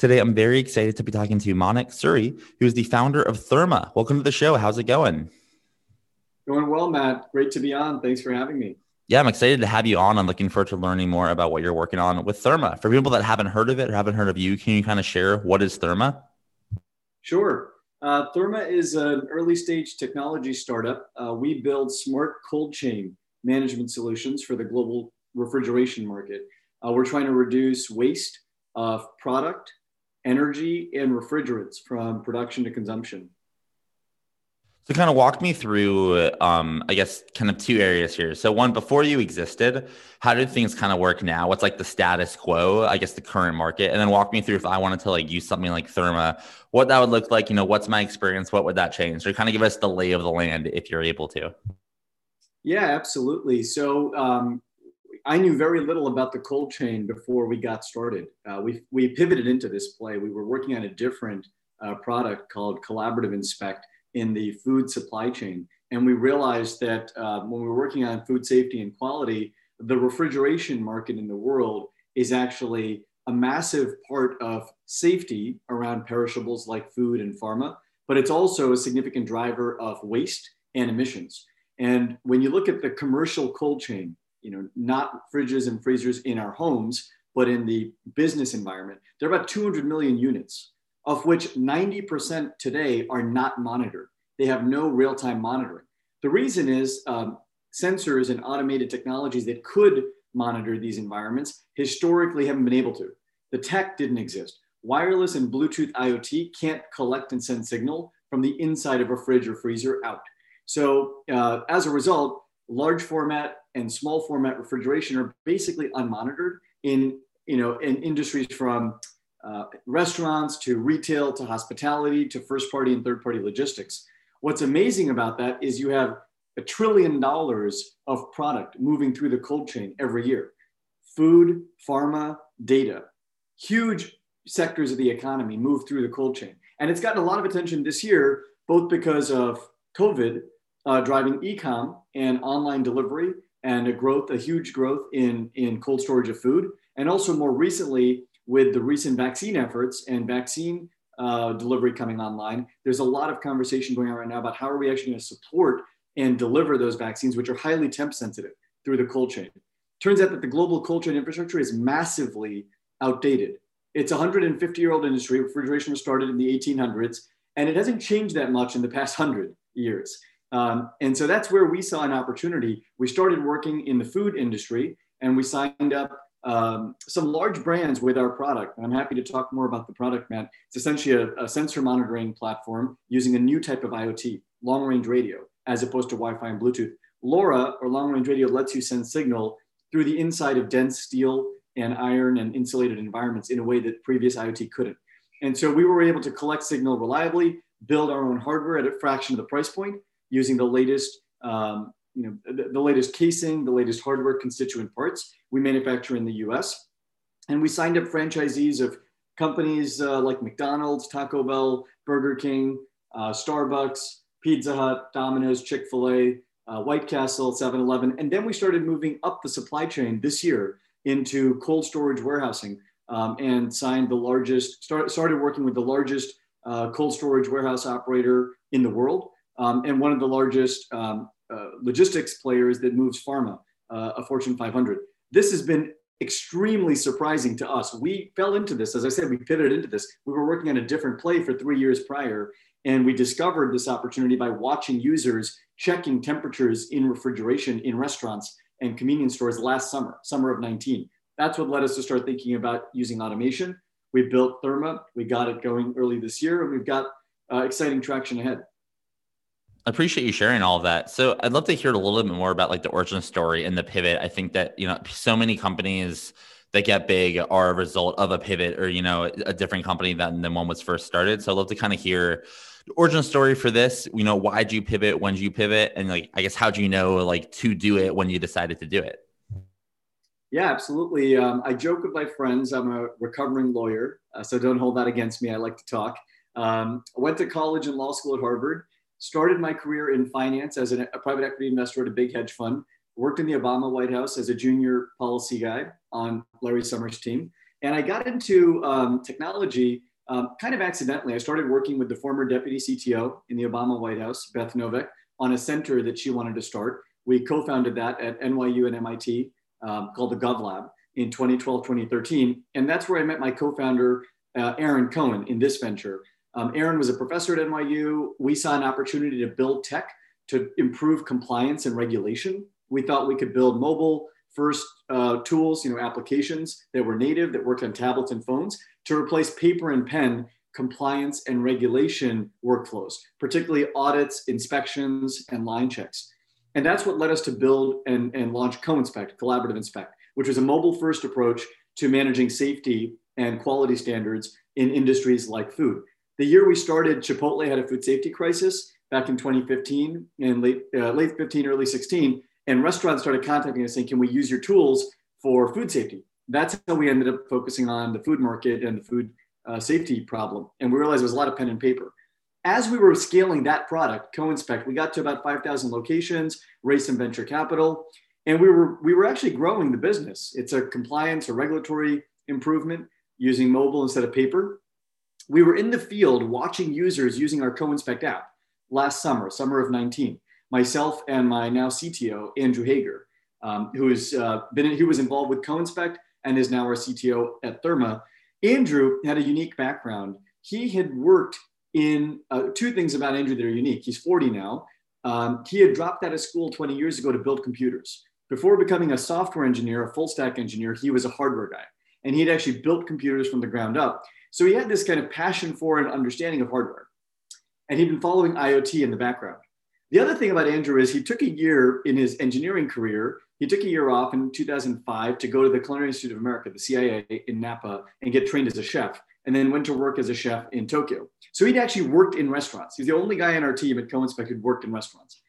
Today, I'm very excited to be talking to Manik Suri, who is the founder of Therma. Welcome to the show. How's it going? Going well, Matt. Great to be on. Thanks for having me. Yeah, I'm excited to have you on. I'm looking forward to learning more about what you're working on with Therma. For people that haven't heard of it or haven't heard of you, can you kind of share what is Therma? Sure. Uh, Therma is an early stage technology startup. Uh, we build smart cold chain management solutions for the global refrigeration market. Uh, we're trying to reduce waste of product energy and refrigerants from production to consumption. So, kind of walk me through, um, I guess, kind of two areas here. So, one, before you existed, how did things kind of work now? What's like the status quo, I guess, the current market? And then walk me through if I wanted to like use something like Therma, what that would look like. You know, what's my experience? What would that change? So, kind of give us the lay of the land if you're able to. Yeah, absolutely. So, um, I knew very little about the cold chain before we got started. Uh, we, we pivoted into this play. We were working on a different uh, product called Collaborative Inspect in the food supply chain. And we realized that uh, when we were working on food safety and quality, the refrigeration market in the world is actually a massive part of safety around perishables like food and pharma, but it's also a significant driver of waste and emissions. And when you look at the commercial cold chain, you know, not fridges and freezers in our homes, but in the business environment. There are about 200 million units, of which 90% today are not monitored. They have no real time monitoring. The reason is um, sensors and automated technologies that could monitor these environments historically haven't been able to. The tech didn't exist. Wireless and Bluetooth IoT can't collect and send signal from the inside of a fridge or freezer out. So, uh, as a result, large format and small format refrigeration are basically unmonitored in you know in industries from uh, restaurants to retail to hospitality to first party and third party logistics. What's amazing about that is you have a trillion dollars of product moving through the cold chain every year. Food, pharma, data, huge sectors of the economy move through the cold chain. And it's gotten a lot of attention this year, both because of COVID uh, driving ecom and online delivery and a growth, a huge growth in, in cold storage of food. And also more recently with the recent vaccine efforts and vaccine uh, delivery coming online, there's a lot of conversation going on right now about how are we actually going to support and deliver those vaccines, which are highly temp sensitive through the cold chain. Turns out that the global cold chain infrastructure is massively outdated. It's a 150 year old industry. Refrigeration was started in the 1800s, and it hasn't changed that much in the past 100 years. Um, and so that's where we saw an opportunity. We started working in the food industry and we signed up um, some large brands with our product. And I'm happy to talk more about the product, Matt. It's essentially a, a sensor monitoring platform using a new type of IoT, long range radio, as opposed to Wi Fi and Bluetooth. LoRa or long range radio lets you send signal through the inside of dense steel and iron and insulated environments in a way that previous IoT couldn't. And so we were able to collect signal reliably, build our own hardware at a fraction of the price point, using the latest, um, you know, the, the, latest casing, the latest hardware constituent parts we manufacture in the US. And we signed up franchisees of companies uh, like McDonald's, Taco Bell, Burger King, uh, Starbucks, Pizza Hut, Domino's, Chick fil A, uh, White Castle, 7 Eleven. And then we started moving up the supply chain this year into cold storage warehousing um, and signed the largest, start, started working with the largest uh, cold storage warehouse operator in the world um, and one of the largest um, uh, logistics players that moves pharma, uh, a Fortune 500. This has been extremely surprising to us. We fell into this, as I said, we pivoted into this. We were working on a different play for three years prior, and we discovered this opportunity by watching users checking temperatures in refrigeration in restaurants and convenience stores last summer, summer of 19. That's what led us to start thinking about using automation. We built Therma, we got it going early this year, and we've got uh, exciting traction ahead. I appreciate you sharing all of that. So I'd love to hear a little bit more about like the origin story and the pivot. I think that, you know, so many companies that get big are a result of a pivot or, you know, a different company than, than one was first started. So I'd love to kind of hear the origin story for this, you know, why did you pivot? When did you pivot? And like, I guess, how do you know like to do it when you decided to do it? Yeah, absolutely. Um, I joke with my friends. I'm a recovering lawyer, uh, so don't hold that against me. I like to talk. Um, I went to college and law school at Harvard started my career in finance as a, private equity investor at a big hedge fund, worked in the Obama White House as a junior policy guy on Larry Summers' team. And I got into um, technology um, kind of accidentally. I started working with the former deputy CTO in the Obama White House, Beth Noveck, on a center that she wanted to start. We co founded that at NYU and MIT um, called the GovLab in 2012, 2013. And that's where I met my co founder, uh, Aaron Cohen, in this venture. Um, Aaron was a professor at NYU. We saw an opportunity to build tech to improve compliance and regulation. We thought we could build mobile first uh, tools, you know, applications that were native that worked on tablets and phones to replace paper and pen compliance and regulation workflows, particularly audits, inspections, and line checks. And that's what led us to build and, and launch CoInspect, Collaborative Inspect, which was a mobile first approach to managing safety and quality standards in industries like food the year we started, Chipotle had a food safety crisis back in 2015 and late, uh, late 15, early 16. And restaurants started contacting us saying, can we use your tools for food safety? That's how we ended up focusing on the food market and the food uh, safety problem. And we realized there was a lot of pen and paper. As we were scaling that product, CoInspect, we got to about 5,000 locations, raised some venture capital, and we were, we were actually growing the business. It's a compliance or regulatory improvement using mobile instead of paper we were in the field watching users using our CoInspect app last summer, summer of 19. Myself and my now CTO, Andrew Hager, um, who has uh, been he was involved with CoInspect and is now our CTO at Therma. Andrew had a unique background. He had worked in uh, two things about Andrew that are unique. He's 40 now. Um, he had dropped out of school 20 years ago to build computers. Before becoming a software engineer, a full stack engineer, he was a hardware guy. And he had actually built computers from the ground up. So he had this kind of passion for and understanding of hardware. And he'd been following IoT in the background. The other thing about Andrew is he took a year in his engineering career. He took a year off in 2005 to go to the Culinary Institute of America, the CIA in Napa, and get trained as a chef, and then went to work as a chef in Tokyo. So he'd actually worked in restaurants. He's the only guy on our team at CoInspect who'd worked in restaurants.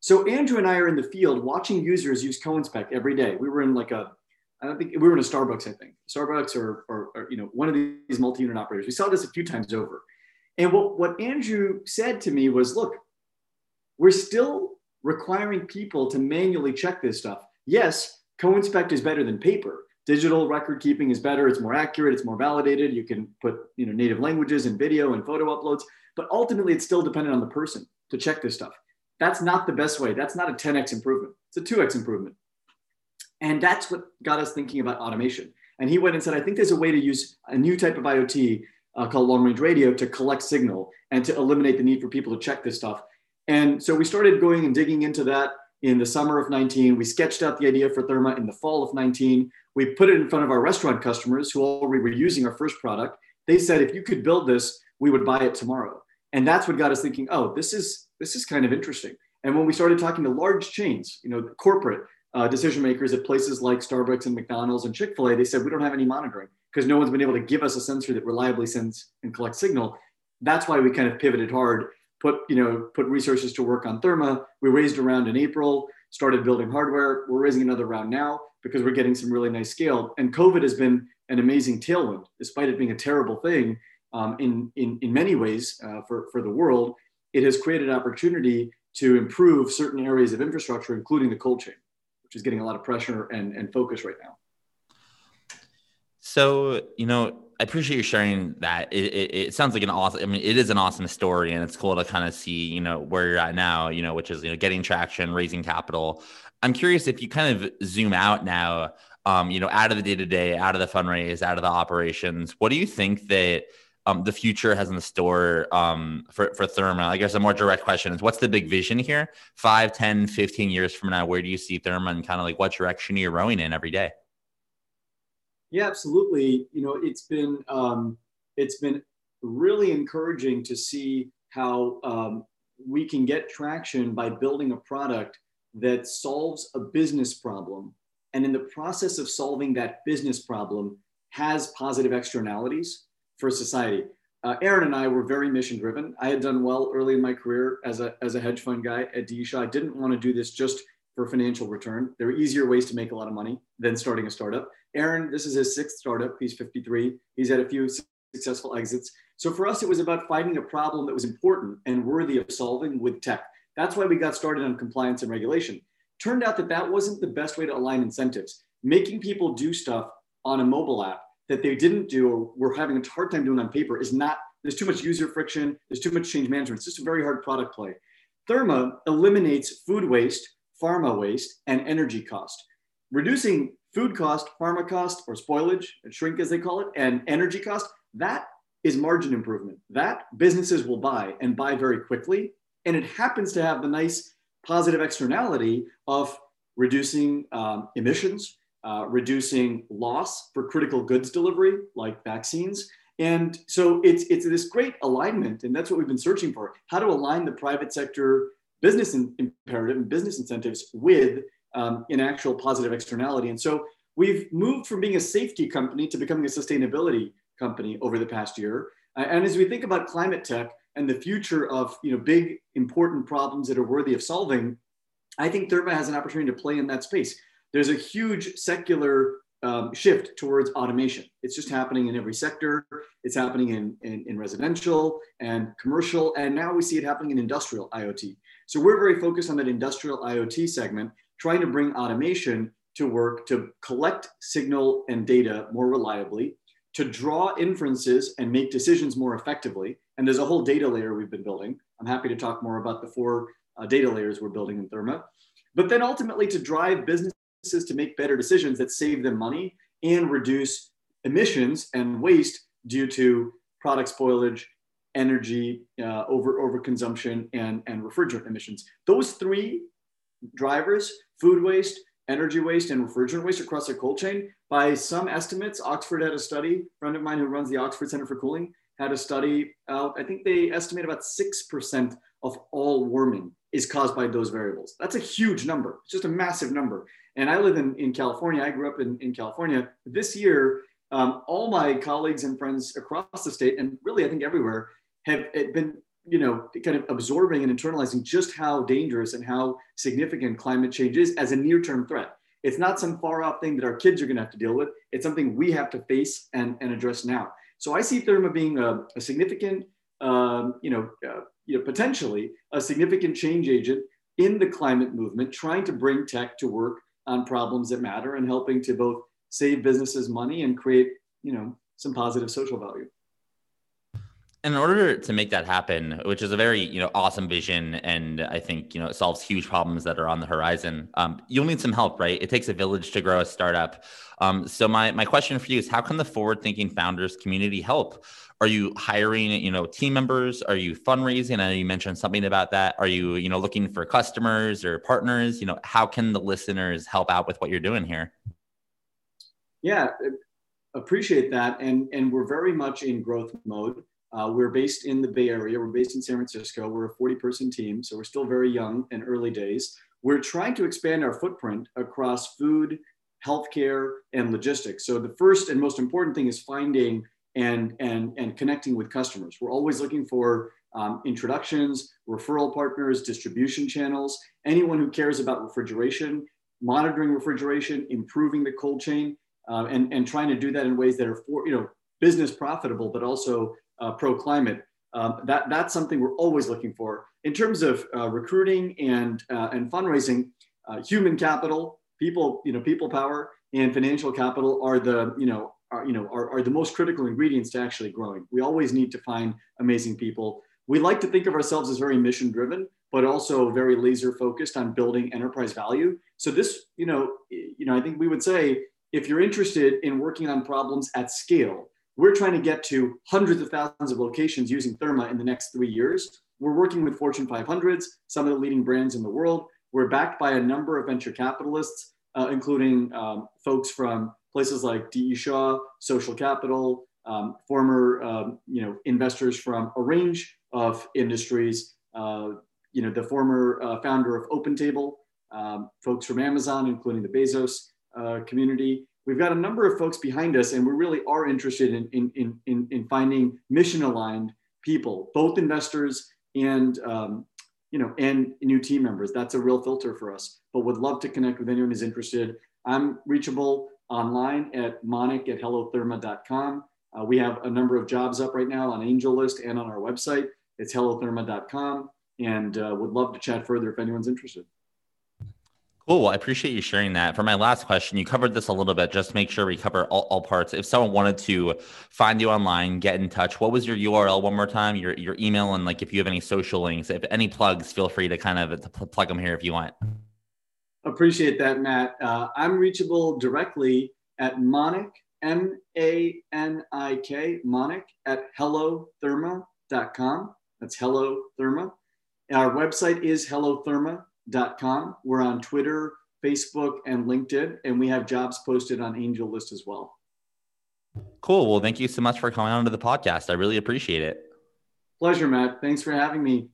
So Andrew and I are in the field watching users use CoInspect every day. We were in like a I don't think we were in a Starbucks, I think. Starbucks or, or, or you know, one of these multi-unit operators. We saw this a few times over. And what, what Andrew said to me was, look, we're still requiring people to manually check this stuff. Yes, CoInspect is better than paper. Digital record keeping is better. It's more accurate. It's more validated. You can put you know, native languages and video and photo uploads, but ultimately it's still dependent on the person to check this stuff. That's not the best way. That's not a 10x improvement. It's a 2x improvement. And that's what got us thinking about automation. And he went and said, I think there's a way to use a new type of IoT uh, called long range radio to collect signal and to eliminate the need for people to check this stuff. And so we started going and digging into that in the summer of 19. We sketched out the idea for Therma in the fall of 19. We put it in front of our restaurant customers who already were using our first product. They said, if you could build this, we would buy it tomorrow. And that's what got us thinking, oh, this is this is kind of interesting. And when we started talking to large chains, you know, corporate, uh, decision makers at places like Starbucks and McDonald's and Chick fil A, they said, we don't have any monitoring because no one's been able to give us a sensor that reliably sends and collects signal. That's why we kind of pivoted hard, put, you know, put resources to work on Therma. We raised a round in April, started building hardware. We're raising another round now because we're getting some really nice scale. And COVID has been an amazing tailwind, despite it being a terrible thing um, in, in, in many ways uh, for, for the world. It has created opportunity to improve certain areas of infrastructure, including the cold chain which is getting a lot of pressure and, and focus right now. So, you know, I appreciate you sharing that. It, it, it, sounds like an awesome. I mean, it is an awesome story, and it's cool to kind of see, you know, where you're at now. You know, which is you know getting traction, raising capital. I'm curious if you kind of zoom out now, um, you know, out of the day to day, out of the fundraise, out of the operations. What do you think that um, the future has in the store um, for, for Therma? I guess a more direct question is what's the big vision here? Five, 10, 15 years from now, where do you see Therma and kind of like what direction are you rowing in every day? Yeah, absolutely. You know, it's been um, it's been really encouraging to see how um, we can get traction by building a product that solves a business problem, and in the process of solving that business problem, has positive externalities for society. Uh, Aaron and I were very mission driven. I had done well early in my career as a, as a hedge fund guy at D. I didn't want to do this just for financial return. There are easier ways to make a lot of money than starting a startup. Aaron, this is his sixth startup. He's 53. He's had a few successful exits. So for us, it was about finding a problem that was important and worthy of solving with tech. That's why we got started on compliance and regulation. Turned out that that wasn't the best way to align incentives. Making people do stuff on a mobile app that they didn't do or were having a hard time doing on paper is not, there's too much user friction, there's too much change management. It's just a very hard product play. Therma eliminates food waste, pharma waste, and energy cost. Reducing food cost, pharma cost, or spoilage, shrink as they call it, and energy cost, that is margin improvement. That businesses will buy and buy very quickly. And it happens to have the nice positive externality of reducing um, emissions, uh, reducing loss for critical goods delivery, like vaccines. And so it's, it's this great alignment, and that's what we've been searching for how to align the private sector business imperative and business incentives with um, an actual positive externality. And so we've moved from being a safety company to becoming a sustainability company over the past year. Uh, and as we think about climate tech and the future of you know big important problems that are worthy of solving, I think Therma has an opportunity to play in that space. There's a huge secular um, shift towards automation. It's just happening in every sector. It's happening in, in, in, residential and commercial, and now we see it happening in industrial IoT. So we're very focused on that industrial IoT segment, trying to bring automation to work to collect signal and data more reliably, to draw inferences and make decisions more effectively. And there's a whole data layer we've been building. I'm happy to talk more about the four uh, data layers we're building in Therma. But then ultimately to drive businesses to make better decisions that save them money and reduce emissions and waste due to product spoilage, energy, uh, over overconsumption, and, and refrigerant emissions. Those three drivers, food waste, energy waste, and refrigerant waste across the cold chain, by some estimates, Oxford had a study, a friend of mine who runs the Oxford Center for Cooling had a study out. I think they estimate about 6% of all warming is caused by those variables. That's a huge number. It's just a massive number. And I live in, in California. I grew up in, in California. This year, um, all my colleagues and friends across the state, and really I think everywhere, have been you know kind of absorbing and internalizing just how dangerous and how significant climate change is as a near-term threat. It's not some far-off thing that our kids are going to have to deal with. It's something we have to face and, and address now. So I see Therma being a, a significant, um, you know, uh, you know, potentially a significant change agent in the climate movement, trying to bring tech to work on problems that matter and helping to both save businesses money and create, you know, some positive social value. And in order to make that happen, which is a very you know awesome vision, and I think you know it solves huge problems that are on the horizon. Um, you'll need some help, right? It takes a village to grow a startup. Um, so my my question for you is, how can the forward thinking founders community help? Are you hiring you know team members? Are you fundraising? I know you mentioned something about that. Are you you know looking for customers or partners? You know how can the listeners help out with what you're doing here? Yeah, appreciate that, and and we're very much in growth mode. Uh, we're based in the Bay Area. We're based in San Francisco. We're a 40 person team, so we're still very young and early days. We're trying to expand our footprint across food, healthcare, and logistics. So the first and most important thing is finding and, and, and connecting with customers. We're always looking for um, introductions, referral partners, distribution channels, anyone who cares about refrigeration, monitoring refrigeration, improving the cold chain, uh, and, and trying to do that in ways that are for, you know, business profitable, but also uh, pro climate. Um, that, that's something we're always looking for. In terms of uh, recruiting and, uh, and fundraising, uh, human capital, people, you know, people power and financial capital are the, you know, are you know are, are the most critical ingredients to actually growing. We always need to find amazing people. We like to think of ourselves as very mission driven, but also very laser focused on building enterprise value. So this, you know, you know, I think we would say if you're interested in working on problems at scale, we're trying to get to hundreds of thousands of locations using Therma in the next three years. We're working with Fortune 500s, some of the leading brands in the world. We're backed by a number of venture capitalists, uh, including um, folks from places like D.E. Shaw, Social Capital, um, former um, you know investors from a range of industries. Uh, you know the former uh, founder of OpenTable, um, folks from Amazon, including the Bezos uh, community. We've got a number of folks behind us, and we really are interested in, in, in, in, in finding mission aligned people, both investors and um, you know and new team members. That's a real filter for us. But would love to connect with anyone who's interested. I'm reachable online at manik at hellotherma.com. Uh, we have a number of jobs up right now on AngelList and on our website. It's hellotherma.com and uh, would love to chat further if anyone's interested. Cool. I appreciate you sharing that. For my last question, you covered this a little bit. Just make sure we cover all, all, parts. If someone wanted to find you online, get in touch, what was your URL one more time? Your your email and like if you have any social links, if any plugs, feel free to kind of to plug them here if you want. Appreciate that, Matt. Uh, I'm reachable directly at Manik M A N I K Manik at hellotherma.com. That's Hello Therma. Our website is hellotherma.com. We're on Twitter, Facebook, and LinkedIn, and we have jobs posted on AngelList as well. Cool. Well, thank you so much for coming on to the podcast. I really appreciate it. Pleasure, Matt. Thanks for having me.